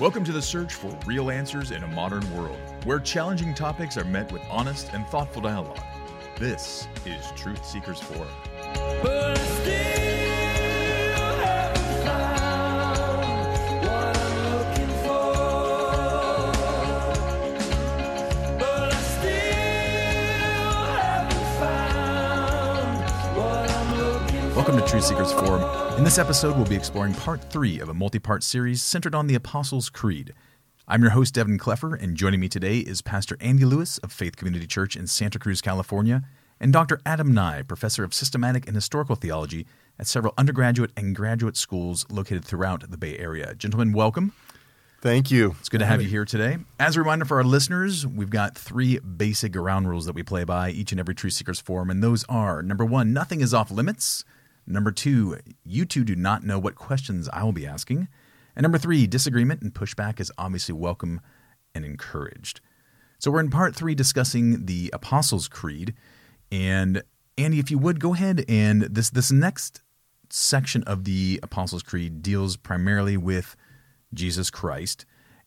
Welcome to the search for real answers in a modern world, where challenging topics are met with honest and thoughtful dialogue. This is Truth Seekers Forum. Truth Seekers Forum. In this episode, we'll be exploring part three of a multi part series centered on the Apostles' Creed. I'm your host, Devin Cleffer, and joining me today is Pastor Andy Lewis of Faith Community Church in Santa Cruz, California, and Dr. Adam Nye, professor of systematic and historical theology at several undergraduate and graduate schools located throughout the Bay Area. Gentlemen, welcome. Thank you. It's good to have you here today. As a reminder for our listeners, we've got three basic ground rules that we play by each and every Truth Seekers Forum, and those are number one, nothing is off limits. Number two, you two do not know what questions I will be asking. And number three, disagreement and pushback is obviously welcome and encouraged. So we're in part three discussing the Apostles' Creed. And Andy, if you would go ahead and this this next section of the Apostles' Creed deals primarily with Jesus Christ.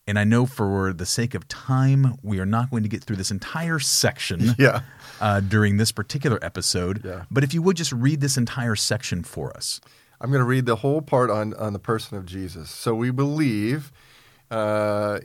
And I know for the sake of time, we are not going to get through this entire section Yeah. uh, during this particular episode. Yeah. But if you would just read this entire section for us. I'm going to read the whole part on, on the person of Jesus. So we believe uh,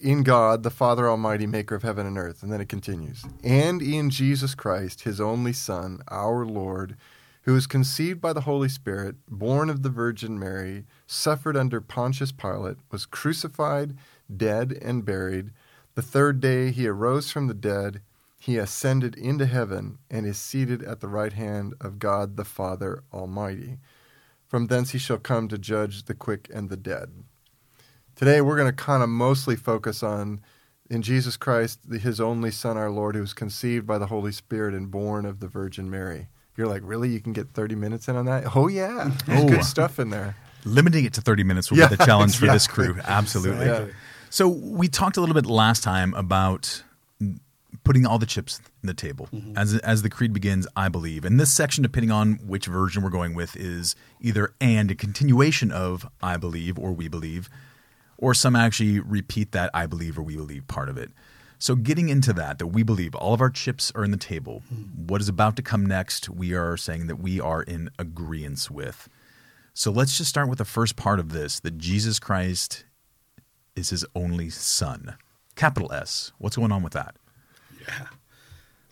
in God, the Father Almighty, maker of heaven and earth. And then it continues. And in Jesus Christ, his only Son, our Lord, who was conceived by the Holy Spirit, born of the Virgin Mary, suffered under Pontius Pilate, was crucified, dead, and buried. The third day he arose from the dead. He ascended into heaven and is seated at the right hand of God the Father Almighty. From thence he shall come to judge the quick and the dead. Today we're going to kind of mostly focus on in Jesus Christ, his only Son, our Lord, who was conceived by the Holy Spirit and born of the Virgin Mary. You're like, really? You can get 30 minutes in on that? Oh, yeah. There's Oh. good stuff in there. Limiting it to 30 minutes will Yeah, be the challenge for this crew. Absolutely. Exactly. So we talked a little bit last time about putting all the chips in the table mm-hmm. as as the creed begins. I believe, and this section, depending on which version we're going with, is either and a continuation of I believe or we believe, or some actually repeat that I believe or we believe part of it. So getting into that, that we believe all of our chips are in the table. Mm-hmm. What is about to come next, we are saying that we are in agreement with. So let's just start with the first part of this that Jesus Christ is his only son. Capital S. What's going on with that? Yeah.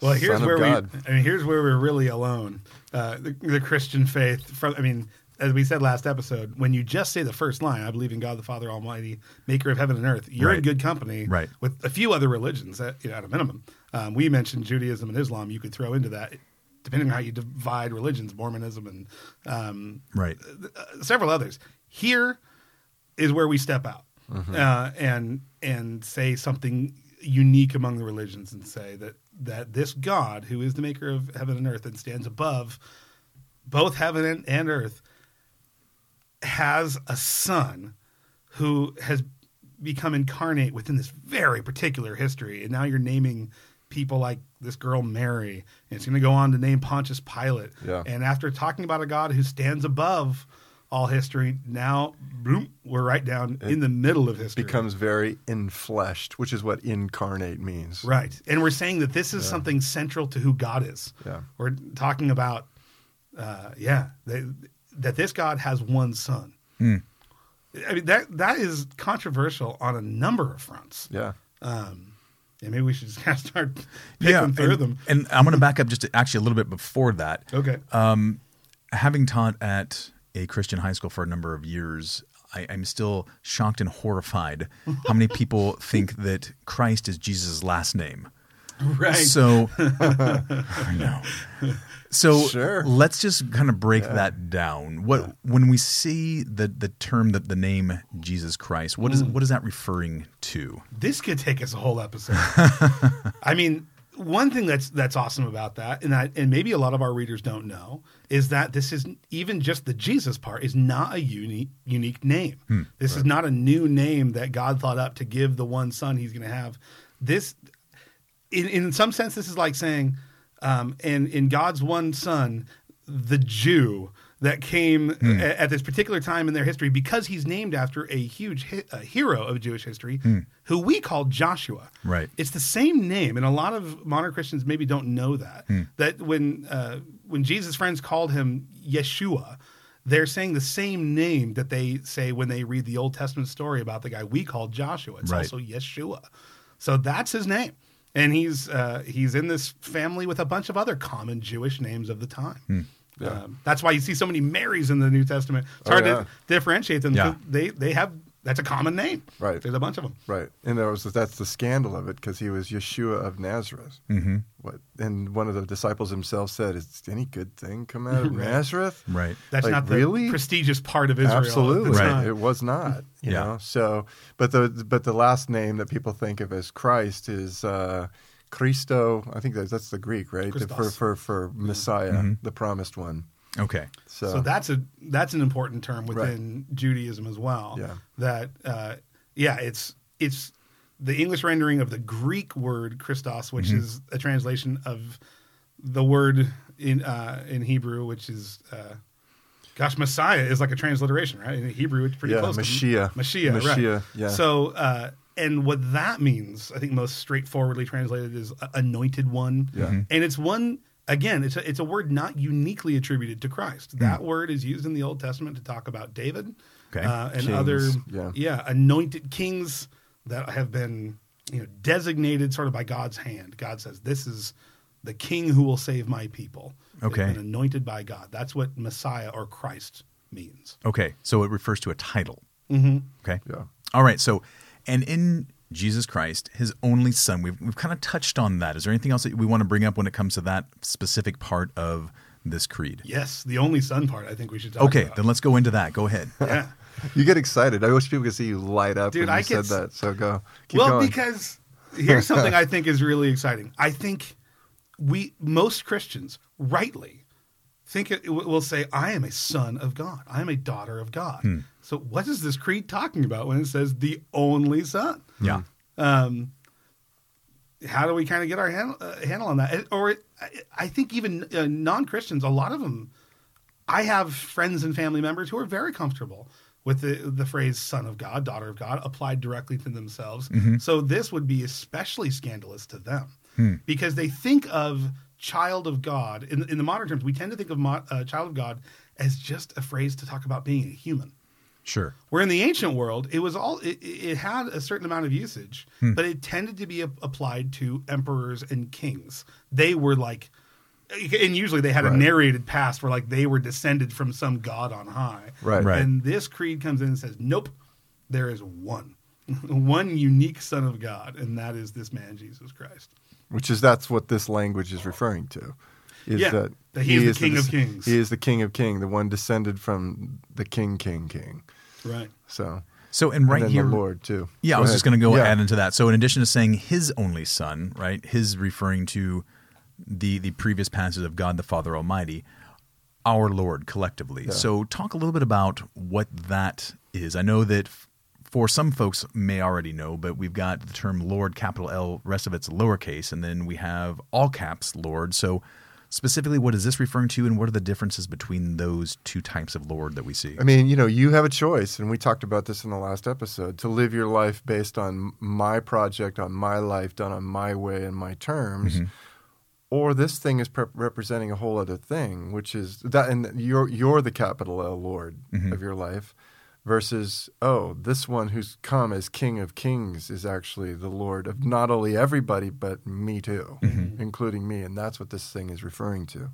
Well, here's Son where God. we. I mean, here's where we're really alone. Uh, the, the Christian faith. From I mean, as we said last episode, when you just say the first line, "I believe in God the Father Almighty, Maker of heaven and earth," you're in good company. Right. With a few other religions, at, you know, at a minimum. Um, we mentioned Judaism and Islam. You could throw into that, depending on how you divide religions, Mormonism and um, Right. several others. Here is where we step out uh, and and say something unique among the religions and say that that this God, who is the maker of heaven and earth and stands above both heaven and, and earth, has a son who has become incarnate within this very particular history. And now you're naming people like this girl Mary, and it's going to go on to name Pontius Pilate. Yeah. And after talking about a God who stands above all history, now boom, we're right down in the middle of history. Becomes very infleshed, which is what incarnate means. Right. And we're saying that this is something central to who God is. Yeah. We're talking about, uh, yeah, that, that this God has one son. Hmm. I mean, that that is controversial on a number of fronts. Yeah. Um, and maybe we should just kind of start picking through and, them. and I'm going to back up just to actually a little bit before that. Okay. Having taught at a Christian high school for a number of years, I, I'm still shocked and horrified how many people think that Christ is Jesus' last name. right. So, I know. So Sure. let's just kind of break that down. What when we see the the term that the name Jesus Christ, what is Mm. what is that referring to? this could take us a whole episode. I mean, one thing that's that's awesome about that, and that, and maybe a lot of our readers don't know, is that this is even just the Jesus part is not a unique unique name. this is not a new name that God thought up to give the one Son He's going to have. This, in in some sense, this is like saying, um, and in God's one Son, the Jew. That came Hmm. a- at this particular time in their history because he's named after a huge hi- uh, hero of Jewish history who we call Joshua. Right. It's the same name, and a lot of modern Christians maybe don't know that. Hmm. That when uh, when Jesus' friends called him Yeshua, they're saying the same name that they say when they read the Old Testament story about the guy we call Joshua. It's Right. also Yeshua. So that's his name, and he's uh, he's in this family with a bunch of other common Jewish names of the time. Hmm. Um, that's why you see so many Marys in the New Testament. It's Oh, hard yeah. to differentiate them. Yeah. They they have that's a common name. Right. There's a bunch of them. Right, and there was that's the scandal of it because he was Yeshua of Nazareth. Mm-hmm. What? And one of the disciples himself said, "Is any good thing come out of Right. Nazareth?" Right. That's Like, not the really? prestigious part of Israel. Absolutely, Right. it was not. You Yeah. know, so but the but the last name that people think of as Christ is uh, Christo. I think that's, that's the Greek, right? The- For Christos. for for Messiah, the promised one. Okay. So, So that's a that's an important term within Judaism as well. Yeah. That uh, yeah, it's it's the English rendering of the Greek word Christos, which Mm-hmm. is a translation of the word in uh, in Hebrew, which is uh, gosh, Messiah is like a transliteration, right? In Hebrew, it's pretty Yeah, close. Mashiach. to Mashiach, right? Mashiach, yeah. So uh, and what that means, I think most straightforwardly translated is anointed one. Yeah. Mhm. And it's one again, it's a, it's a word not uniquely attributed to Christ. That word is used in the Old Testament to talk about David Okay. uh, and Kings, other yeah. anointed kings that have been you know designated sort of by God's hand. God says, "This is the king who will save my people." They've Okay. been anointed by God. That's what Messiah or Christ means. Okay. So it refers to a title. Mm-hmm. Okay. Yeah. All right. So, and in Jesus Christ, his only son, we've, we've kind of touched on that. Is there anything else that we want to bring up when it comes to that specific part of this creed? Yes, the only son part. I think we should talk about. Okay. about. Then let's go into that. Go ahead. yeah. you get excited. I wish people could see you light up Dude, when you I said get s- that. So go. Keep well, going. because here's something I think is really exciting. I think we most Christians rightly think it, will say, "I am a son of God. I am a daughter of God." Hmm. So, what is this creed talking about when it says the only son? Yeah. Um, how do we kind of get our handle, uh, handle on that? Or it, I, think even uh, non Christians, a lot of them, I have friends and family members who are very comfortable with the, the phrase son of God, daughter of God applied directly to themselves. So this would be especially scandalous to them because they think of child of God. In, in the modern terms, we tend to think of mo- uh, child of God as just a phrase to talk about being a human. Sure. Where in the ancient world, it was all it, it had a certain amount of usage, hmm. but it tended to be a- applied to emperors and kings. They were like, and usually they had a narrated past where like they were descended from some god on high. Right. Right. And this creed comes in and says, nope, there is one, one unique Son of God, and that is this man Jesus Christ. which is that's what this language is referring to. Is Yeah, that, that he is the King of Kings. He is the King of King, the one descended from the King, King, King. Right. So So, and right and then here, the Lord too. Yeah, I was ahead. just going to go Yeah. add into that. So, in addition to saying his only son, right, his referring to the the previous passage of God the Father Almighty, our Lord collectively. Yeah. So, talk a little bit about what that is. I know that f- for some folks may already know, but we've got the term Lord, capital L, rest of it's lowercase, and then we have all caps Lord. So, specifically, what is this referring to, and what are the differences between those two types of Lord that we see? I mean, you know, you have a choice, and we talked about this in the last episode to live your life based on my project, on my life, done on my way and my terms. Mm-hmm. Or this thing is pre- representing a whole other thing, which is that, and you're you're the capital L Lord mm-hmm. of your life, versus oh, this one who's come as King of Kings is actually the Lord of not only everybody but me too, including me, and that's what this thing is referring to.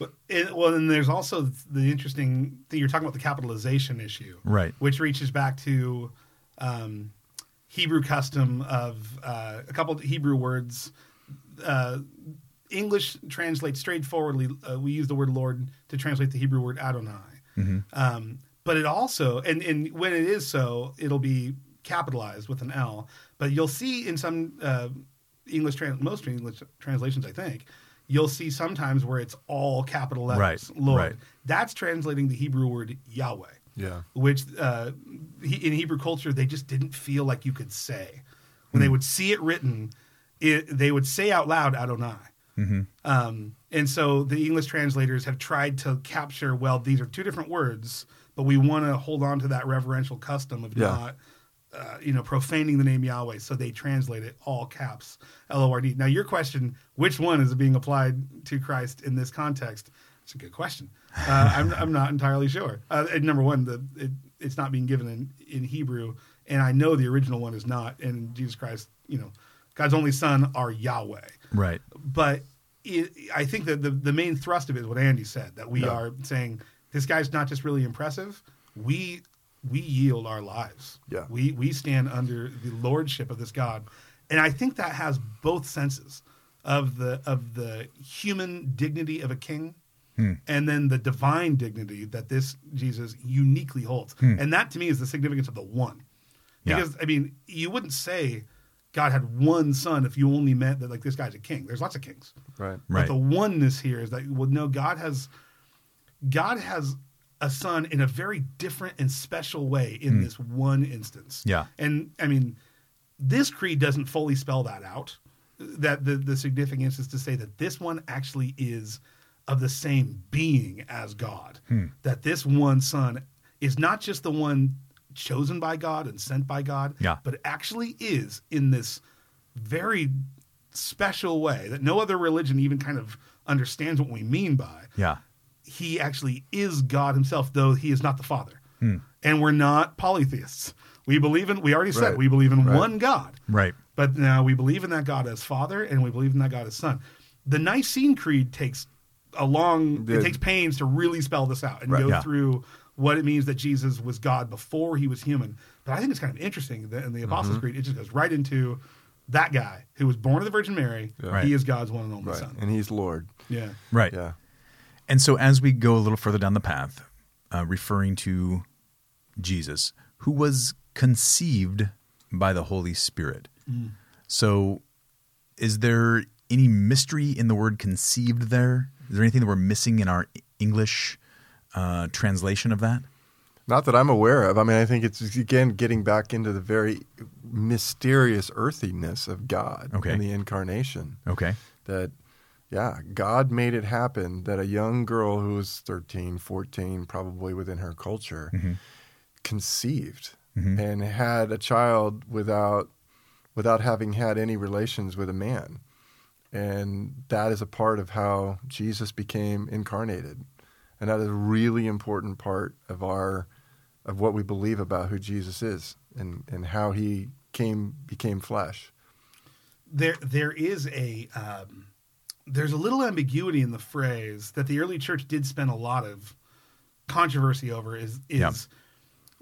But it, well, and there's also the interesting thing you're talking about the capitalization issue, Right. Which reaches back to um, Hebrew custom of uh, a couple of Hebrew words. Uh, English translates straightforwardly. Uh, we use the word Lord to translate the Hebrew word Adonai. Um, but it also, and, and when it is so, it'll be capitalized with an L. But you'll see in some uh, English, trans- most English translations, I think, you'll see sometimes where it's all capital letters, Right, Lord. right. That's translating the Hebrew word Yahweh, Yeah. which uh, he, in Hebrew culture they just didn't feel like you could say. When they would see it written, it, they would say out loud Adonai. Um, And so the English translators have tried to capture, well, these are two different words, but we want to hold on to that reverential custom of Yeah. not, uh, you know, profaning the name Yahweh. So they translate it all caps L O R D. Now, your question, which one is being applied to Christ in this context? It's a good question. Uh, I'm, I'm not entirely sure. Uh, number one, the it, it's not being given in, in Hebrew, and I know the original one is not. And Jesus Christ, you know, God's only Son are Yahweh Right. but it, I think that the, the main thrust of it is what Andy said that we Yeah. are saying this guy's not just really impressive. We we yield our lives. Yeah. We we stand under the lordship of this God, and I think that has both senses of the of the human dignity of a king. Hmm. And then the divine dignity that this Jesus uniquely holds. Hmm. And that to me is the significance of the one. Yeah. Because, I mean, you wouldn't say God had one son if you only meant that, like, this guy's a king. There's lots of kings. Right. Right. But the oneness here is that well, no, God has God has a son in a very different and special way in hmm. this one instance. Yeah. And I mean, this creed doesn't fully spell that out. That the the significance is to say that this one actually is of the same being as God. Hmm. That this one son is not just the one chosen by God and sent by God, Yeah. but actually is in this very special way that no other religion even kind of understands what we mean by. Yeah. He actually is God himself, though he is not the Father. And we're not polytheists. We believe in, we already said, Right. we believe in Right. one God. Right. But now we believe in that God as Father and we believe in that God as Son. The Nicene Creed takes a long, The- it takes pains to really spell this out and Right. go Yeah. through what it means that Jesus was God before he was human. But I think it's kind of interesting that in the Apostles' Mm-hmm. Creed, it just goes right into that guy who was born of the Virgin Mary. Right. He is God's one and only. Son. And he's Lord. Yeah. Right. Yeah. And so, as we go a little further down the path, uh, referring to Jesus, who was conceived by the Holy Spirit. So, is there any mystery in the word conceived there? Is there anything that we're missing in our English uh, translation of that? Not that I'm aware of. I mean, I think it's again getting back into the very mysterious earthiness of God Okay. and the incarnation. Okay. That, yeah, God made it happen that a young girl who was 13, 14, probably within her culture, conceived and had a child without without having had any relations with a man. And that is a part of how Jesus became incarnated. And that is a really important part of our of what we believe about who Jesus is and, and how he came became flesh. there there is a um, there's a little ambiguity in the phrase that the early church did spend a lot of controversy over is is Yeah.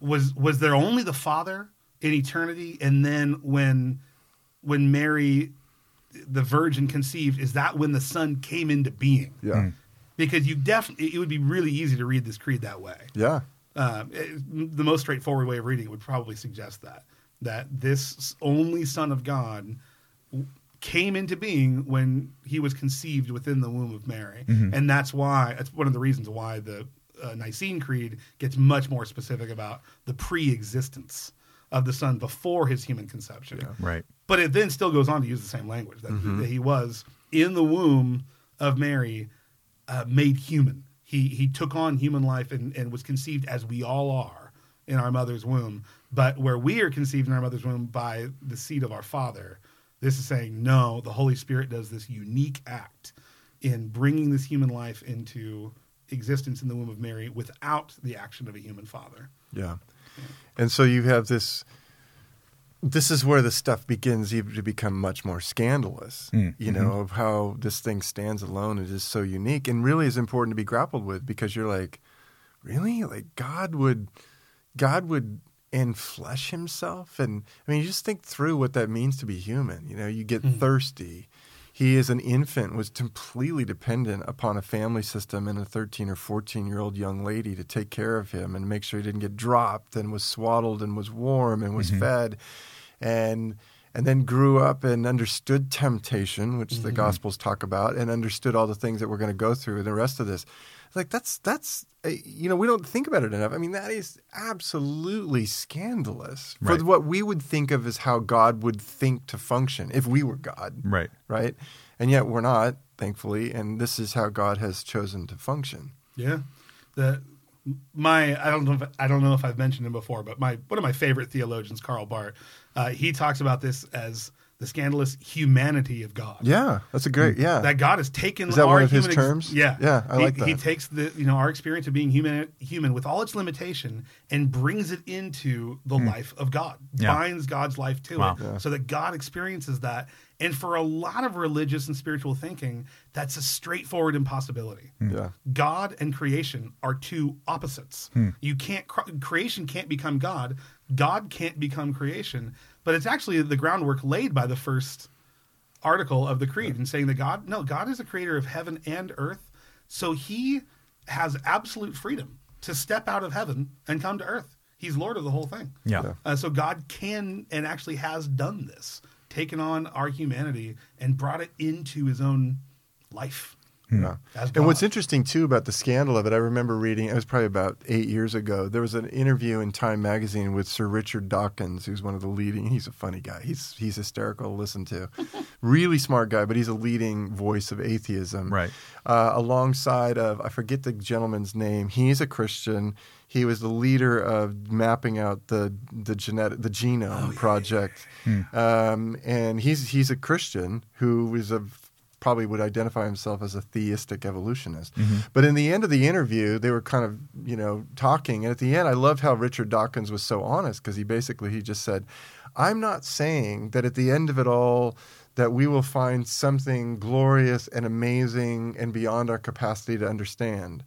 was was there only the father in eternity and then when when Mary the virgin conceived is that when the son came into being Yeah. because you definitely it would be really easy to read this creed that way Yeah. um, it- the most straightforward way of reading it would probably suggest that that this only Son of God w- came into being when he was conceived within the womb of Mary, and that's why that's one of the reasons why the uh, Nicene Creed gets much more specific about the pre-existence of the Son before his human conception. Right. But it then still goes on to use the same language that, that he was in the womb of Mary, uh, made human. He he took on human life and, and was conceived as we all are in our mother's womb. But where we are conceived in our mother's womb by the seed of our father, this is saying no. The Holy Spirit does this unique act in bringing this human life into existence in the womb of Mary without the action of a human father. Yeah. And so you have this this is where the stuff begins even to become much more scandalous. Mm, You know, of how this thing stands alone and is so unique and really is important to be grappled with because you're like, really? Like God would God would enflesh himself? And I mean you just think through what that means to be human. You know, you get mm-hmm. thirsty. He as an infant was completely dependent upon a family system and a 13 or 14 year old young lady to take care of him and make sure he didn't get dropped and was swaddled and was warm and was mm-hmm. fed. And and then grew up and understood temptation which the mm-hmm. gospels talk about and understood all the things that we're going to go through and the rest of this like that's that's uh, you know we don't think about it enough i mean that is absolutely scandalous Right. for what we would think of as how god would think to function if we were god Right. right? And yet we're not. thankfully, and this is how God has chosen to function. Yeah, the my I don't know if, I don't know if I've mentioned him before, but my one of my favorite theologians, Karl Barth, uh, he talks about this as the scandalous humanity of God. Yeah, that's a great. Mm. Yeah, That God has taken Is that our one of his human ex- terms? yeah, Yeah, I he, like He takes the you know our experience of being human, human with all its limitation, and brings it into the mm. life of God. Hmm. Yeah. Binds God's life to Wow. it, so that God experiences that. And for a lot of religious and spiritual thinking, that's a straightforward impossibility. Hmm. yeah, God and creation are two opposites. Hmm. You can't cr- creation can't become God. God can't become creation. But it's actually the groundwork laid by the first article of the creed and saying that God no God is the creator of heaven and earth. So he has absolute freedom to step out of heaven and come to earth. He's lord of the whole thing. Yeah. Yeah. Uh, so God can and actually has done this, taken on our humanity and brought it into his own life. Yeah. As And what's interesting too about the scandal of it, I remember reading. It was probably about eight years ago. There was an interview in Time magazine with Sir Richard Dawkins, who's one of the leading. He's a funny guy. He's he's hysterical to listen to. really smart guy, but he's a leading voice of atheism. Right. Uh, alongside of I forget the gentleman's name. He's a Christian. He was the leader of mapping out the the genetic the genome project, um, and he's he's a Christian who is a probably would identify himself as a theistic evolutionist. Mm-hmm. But in the end of the interview, they were kind of you know talking, and at the end, I loved how Richard Dawkins was so honest because he basically he just said, "I'm not saying that at the end of it all." That we will find something glorious and amazing and beyond our capacity to understand.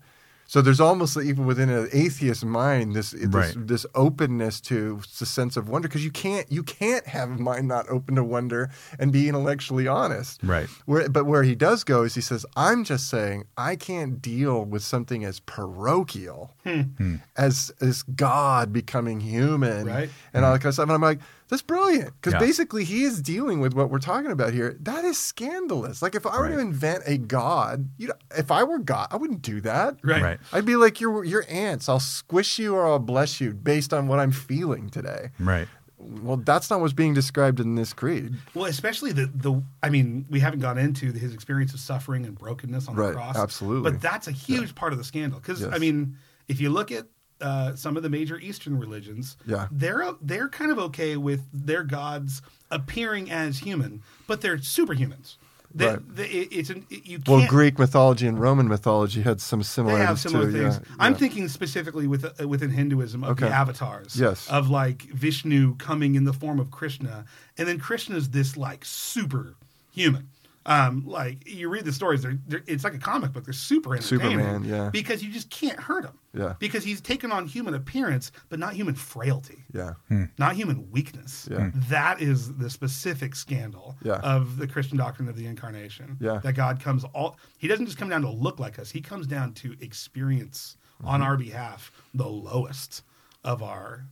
So there's almost even within an atheist mind this this, Right. this openness to the sense of wonder because you can't you can't have a mind not open to wonder and be intellectually honest. Right. Where, but where he does go is he says, "I'm just saying I can't deal with something as parochial hmm. Hmm. as as God becoming human Right. and all that kind of stuff." And I'm like, "That's brilliant," because Yeah. basically he is dealing with what we're talking about here. That is scandalous. Like if I were to invent a God, you know, if I were God, I wouldn't do that. Right. Right. I'd be like your your ants. I'll squish you or I'll bless you based on what I'm feeling today. Right. Well, that's not what's being described in this creed. Well, especially the the I mean, we haven't gone into his experience of suffering and brokenness on Right, the cross. absolutely. But that's a huge part of the scandal because Yes. I mean, if you look at uh, some of the major Eastern religions, Yeah. they're they're kind of okay with their gods appearing as human, but they're superhumans. They, Right. they, it- it's an, it- you Well. Greek mythology and Roman mythology had some They have similar too. things. Yeah, I'm thinking specifically with uh, within Hinduism of the avatars. Yes. Of like Vishnu coming in the form of Krishna, and then Krishna's this like super human. Um, like you read the stories, they're, they're, it's like a comic book. They're super entertaining. Superman, yeah. Because you just can't hurt him. Yeah. Because he's taken on human appearance, but not human frailty. Yeah. Not human weakness. Yeah. That is the specific scandal Yeah. of the Christian doctrine of the incarnation. Yeah. That God comes all he doesn't just come down to look like us, he comes down to experience on Mm-hmm. our behalf the lowest of our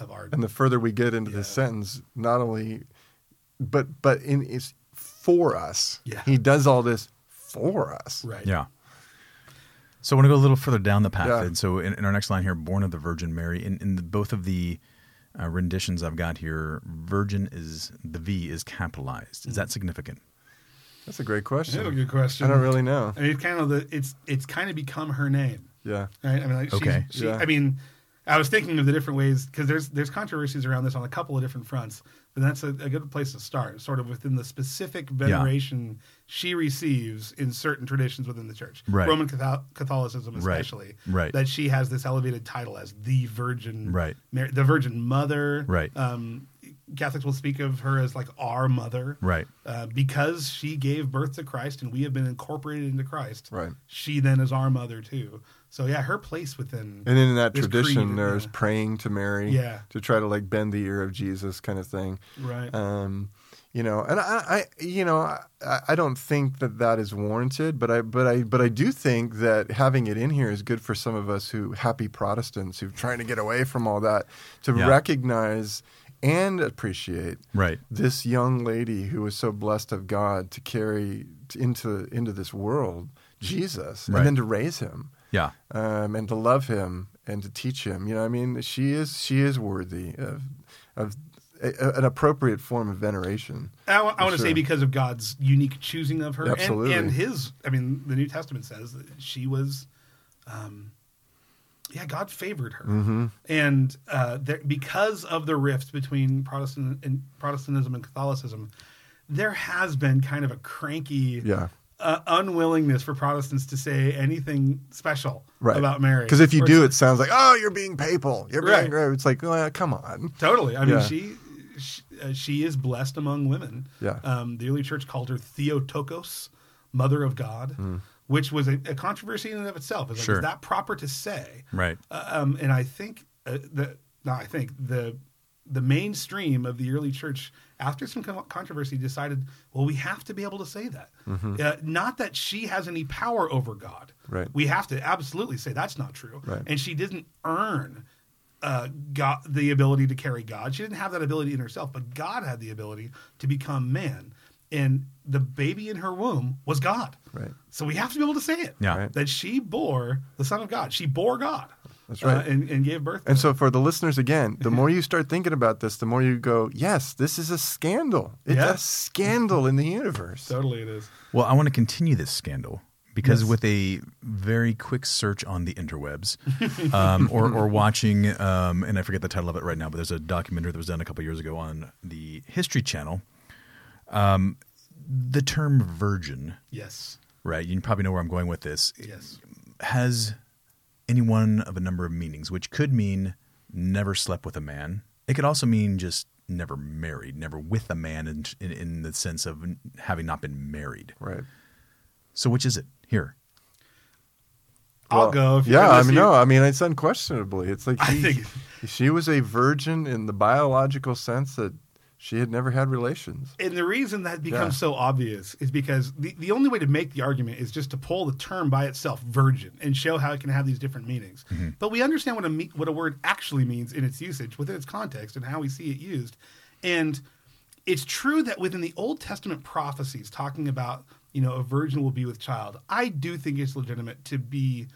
of our And the further we get into Yeah. the sentence, not only, but but in is for us. Yeah. He does all this for us. right. Yeah. So I want to go a little further down the path. Yeah. then. So in, in our next line here, born of the Virgin Mary. In, in the, both of the uh, renditions I've got here, Virgin is the V is capitalized. Is that significant? That's a great question. That's a good question. I don't really know. I mean, it's kind of the it's it's kind of become her name. Yeah. Right? I mean, like Okay. she, Yeah. I mean, I was thinking of the different ways because there's there's controversies around this on a couple of different fronts, but that's a, a good place to start, sort of within the specific veneration she receives in certain traditions within the church, Right. Roman Cathol- Catholicism Right. especially, Right. That she has this elevated title as the Virgin, Right. Mary, the Virgin Mother, Right. Um, Catholics will speak of her as like our mother, Right. uh, because she gave birth to Christ and we have been incorporated into Christ. Right. She then is our mother too. So yeah, her place within. And in that tradition, creed, there's yeah. praying to Mary Yeah. to try to like bend the ear of Jesus, kind of thing. Right. Um, you know, and I, I you know, I, I don't think that that is warranted, but I, but I, but I do think that having it in here is good for some of us who happy Protestants who're trying to get away from all that to Yeah. recognize and appreciate Right. this young lady who was so blessed of God to carry into into this world Jesus Right. and then to raise him Yeah. um, and to love him and to teach him. You know, I mean, she is she is worthy of of a, a- an appropriate form of veneration. I, want to Sure. say because of God's unique choosing of her, and, Absolutely. and His. I mean, the New Testament says that she was, um, yeah, God favored her, Mm-hmm. and uh, there, because of the rift between Protestant and Protestantism and Catholicism, there has been kind of a cranky, Yeah. Uh, unwillingness for Protestants to say anything special Right. about Mary. Because if you Or do, it sounds like, oh, you're being papal. You're being, Right. it's like, well, come on. Totally. I mean, Yeah. she she, uh, she is blessed among women. Yeah. Um, the early church called her Theotokos, Mother of God, which was a, a controversy in and of itself. It's like, Sure. Is that proper to say? Right. Uh, um, and I think uh, the no, I think the the mainstream of the early church, after some controversy, decided, well, we have to be able to say that. Uh, not that she has any power over God. Right. We have to absolutely say that's not true. Right. And she didn't earn uh, God the ability to carry God. She didn't have that ability in herself, but God had the ability to become man. And the baby in her womb was God. Right. So we have to be able to say it. Yeah. Right. That she bore the Son of God. She bore God. That's right. uh, and, and gave birth. And so, for the listeners, again, the more you start thinking about this, the more you go, yes, this is a scandal. It's Yeah. a scandal in the universe. totally it is. Well, I want to continue this scandal because Yes. with a very quick search on the interwebs, um, or, or watching, um, and I forget the title of it right now, but there's a documentary that was done a couple years ago on the History Channel. Um, the term virgin, Yes. right? You probably know where I'm going with this. Yes. Has any one of a number of meanings, which could mean never slept with a man. It could also mean just never married, never with a man in, in, in the sense of having not been married. Right. So, which is it here? I'll Well, go. If you yeah, I unless mean, you- no, I mean, it's unquestionably. It's like I she, think- she was a virgin in the biological sense that she had never had relations. And the reason that becomes Yeah. so obvious is because the, the only way to make the argument is just to pull the term by itself, virgin, and show how it can have these different meanings. Mm-hmm. But we understand what a me- what a word actually means in its usage, within its context, and how we see it used. And it's true that within the Old Testament prophecies, talking about you know a virgin will be with child, I do think it's legitimate to be,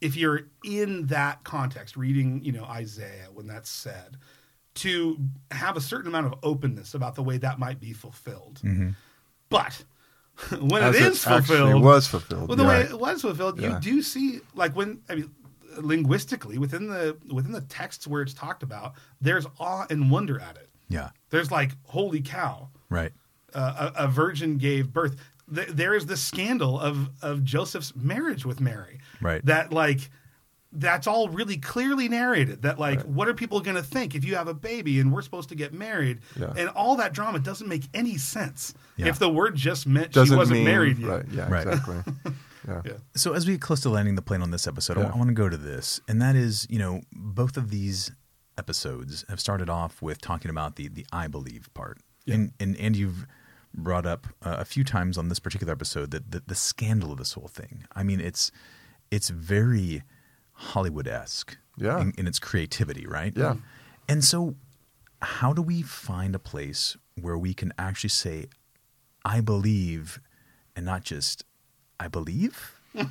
if you're in that context, reading you know Isaiah when that's said, to have a certain amount of openness about the way that might be fulfilled. But when As it it is actually fulfilled, was fulfilled, Well, the way it was fulfilled, Yeah. you do see like when I mean linguistically within the within the texts where it's talked about, there's awe and wonder at it. Yeah, There's like, holy cow, right. uh, a, a virgin gave birth. Th- there is the scandal of of Joseph's marriage with Mary. Right. That like that's all really clearly narrated. That like, what are people going to think if you have a baby and we're supposed to get married? Yeah. And all that drama doesn't make any sense Yeah. if the word just meant Doesn't she wasn't mean married yet. right? Yeah, Right. exactly. yeah. Yeah. So as we get close to landing the plane on this episode, I I want to go to this, and that is, you know, both of these episodes have started off with talking about the the I believe part, Yeah. and and and you've brought up uh, a few times on this particular episode that the, the scandal of this whole thing. I mean, it's it's very Hollywood esque, Yeah. in, in its creativity, right? Yeah. And so, how do we find a place where we can actually say, "I believe," and not just "I believe"?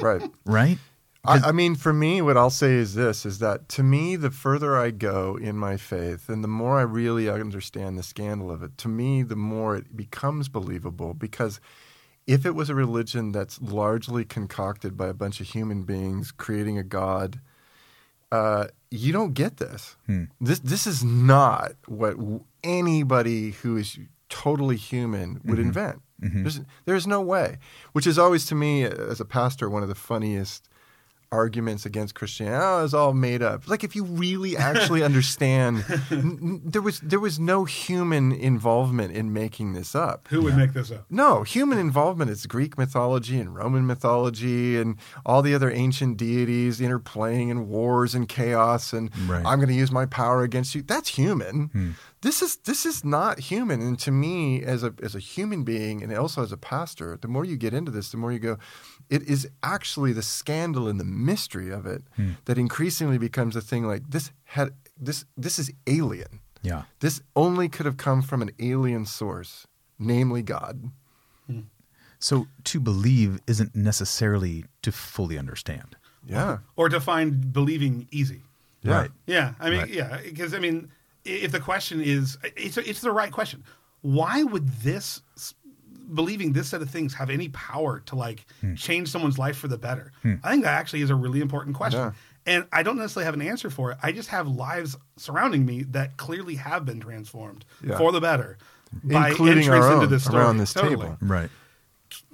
Right. right? I, I mean, for me, what I'll say is this: is that to me, the further I go in my faith, and the more I really understand the scandal of it, to me, the more it becomes believable. Because if it was a religion that's largely concocted by a bunch of human beings creating a god, uh, you don't get this. Hmm. This this is not what anybody who is totally human would mm-hmm. invent. Mm-hmm. There's there's no way. Which is always to me uh, as a pastor one of the funniest arguments against Christianity. Oh, it's all made up. Like if you really actually understand, n- there was there was no human involvement in making this up. Who would make this up? No, human involvement is Greek mythology and Roman mythology and all the other ancient deities interplaying in wars and chaos and Right. I'm going to use my power against you. That's human. Hmm. This is this is not human. And to me, as a as a human being and also as a pastor, the more you get into this, the more you go, it is actually the scandal and the mystery of it hmm. that increasingly becomes a thing like this had this this is alien. Yeah. This only could have come from an alien source, namely God. Hmm. So to believe isn't necessarily to fully understand. Yeah. Or to find believing easy. Yeah. Right. Yeah, I mean, Right. yeah, because I mean, if the question is, it's it's the right question. Why would this believing this set of things have any power to like Hmm. change someone's life for the better? I think that actually is a really important question. Yeah. And I don't necessarily have an answer for it. I just have lives surrounding me that clearly have been transformed Yeah. for the better by including entries into this story. around this Totally. table. Right.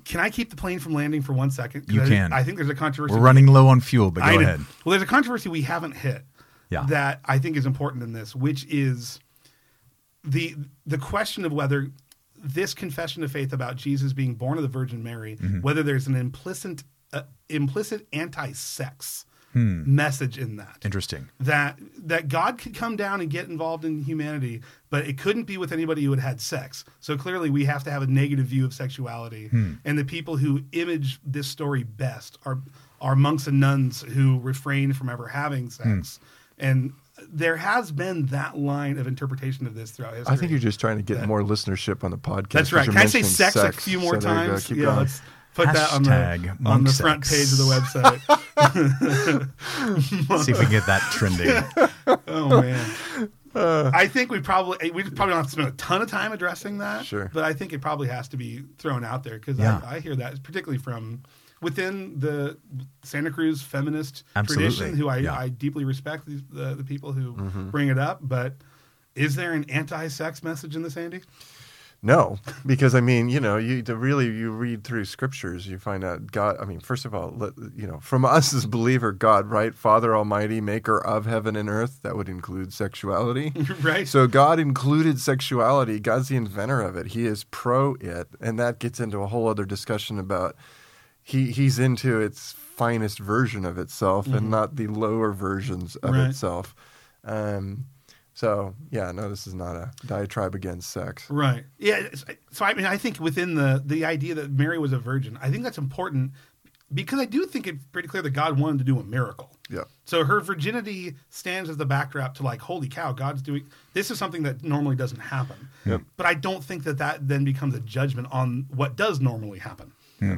Can I keep the plane from landing for one second? You I, can. I think there's a controversy. We're running low on fuel, but go ahead. Well, there's a controversy we haven't hit Yeah. that I think is important in this, which is the the question of whether this confession of faith about Jesus being born of the Virgin Mary, Mm-hmm. whether there's an implicit uh, implicit anti-sex Hmm. message in that Interesting. that that God could come down and get involved in humanity, but it couldn't be with anybody who had had sex. So clearly, we have to have a negative view of sexuality, and the people who image this story best are are monks and nuns who refrain from ever having sex, and there has been that line of interpretation of this throughout history. I think you're just trying to get That- more listenership on the podcast. That's right. Can I say mentioning sex, a few more so there you go. times? Keep yeah, going. let's put that on the on monk the front sex. page of the website. See if we can get that trending. Oh man. Uh. I think we probably we probably don't have to spend a ton of time addressing that. Sure. But I think it probably has to be thrown out there because Yeah. I, I hear that particularly from within the Santa Cruz feminist Absolutely. tradition, who I, Yeah. I deeply respect these, the the people who Mm-hmm. bring it up. But is there an anti-sex message in this, Andy? No, because I mean, you know, you to really you read through scriptures, you find out God. I mean, first of all, let, you know, from us as believer, God, right, Father Almighty, Maker of heaven and earth, that would include sexuality. right. So God included sexuality. God's the inventor of it. He is pro it, and that gets into a whole other discussion about he he's into its finest version of itself and not the lower versions of Right. itself. Um, so yeah, no, this is not a diatribe against sex. Right. Yeah. So I mean, I think within the the idea that Mary was a virgin, I think that's important because I do think it's pretty clear that God wanted to do a miracle. Yeah. So her virginity stands as the backdrop to like, holy cow, God's doing this is something that normally doesn't happen. Yep. But I don't think that that then becomes a judgment on what does normally happen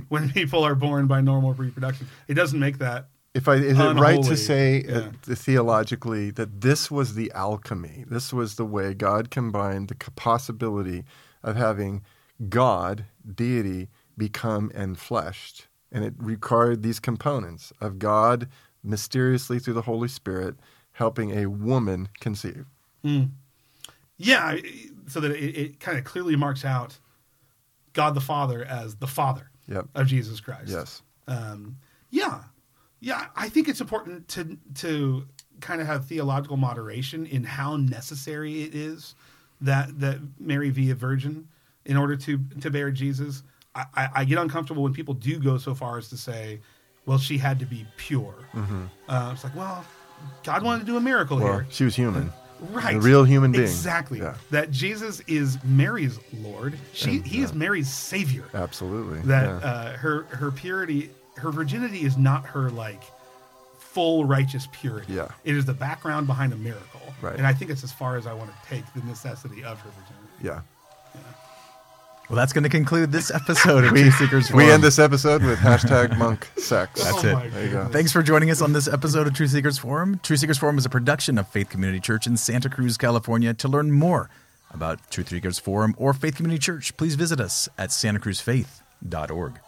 when people are born by normal reproduction. It doesn't make that. If I is it right to say uh, Yeah. theologically that this was the alchemy? This was the way God combined the possibility of having God, deity, become enfleshed, and it required these components of God mysteriously through the Holy Spirit helping a woman conceive. Yeah. So that it, it kind of clearly marks out God the Father as the Father Yep. of Jesus Christ. Yes. um, yeah, yeah. I think it's important to to kind of have theological moderation in how necessary it is that that Mary be a virgin in order to to bear Jesus. I, I, I get uncomfortable when people do go so far as to say, "Well, she had to be pure." Uh, it's like, well, God wanted to do a miracle Well, here. she was human. Right. A real human being. Exactly. Yeah. That Jesus is Mary's Lord. She he is Mary's savior Absolutely. that yeah. uh, her her purity her virginity is not her like full righteous purity Yeah. it is the background behind a miracle Right. and i think it's as far as i want to take the necessity of her virginity yeah. Well, that's going to conclude this episode of We, Truth Seekers we end this episode with hashtag monk sex. That's Oh it. There you go. Thanks for joining us on this episode of Truth Seekers Forum. Truth Seekers Forum is a production of Faith Community Church in Santa Cruz, California. To learn more about Truth Seekers Forum or Faith Community Church, please visit us at santacruzfaith.org.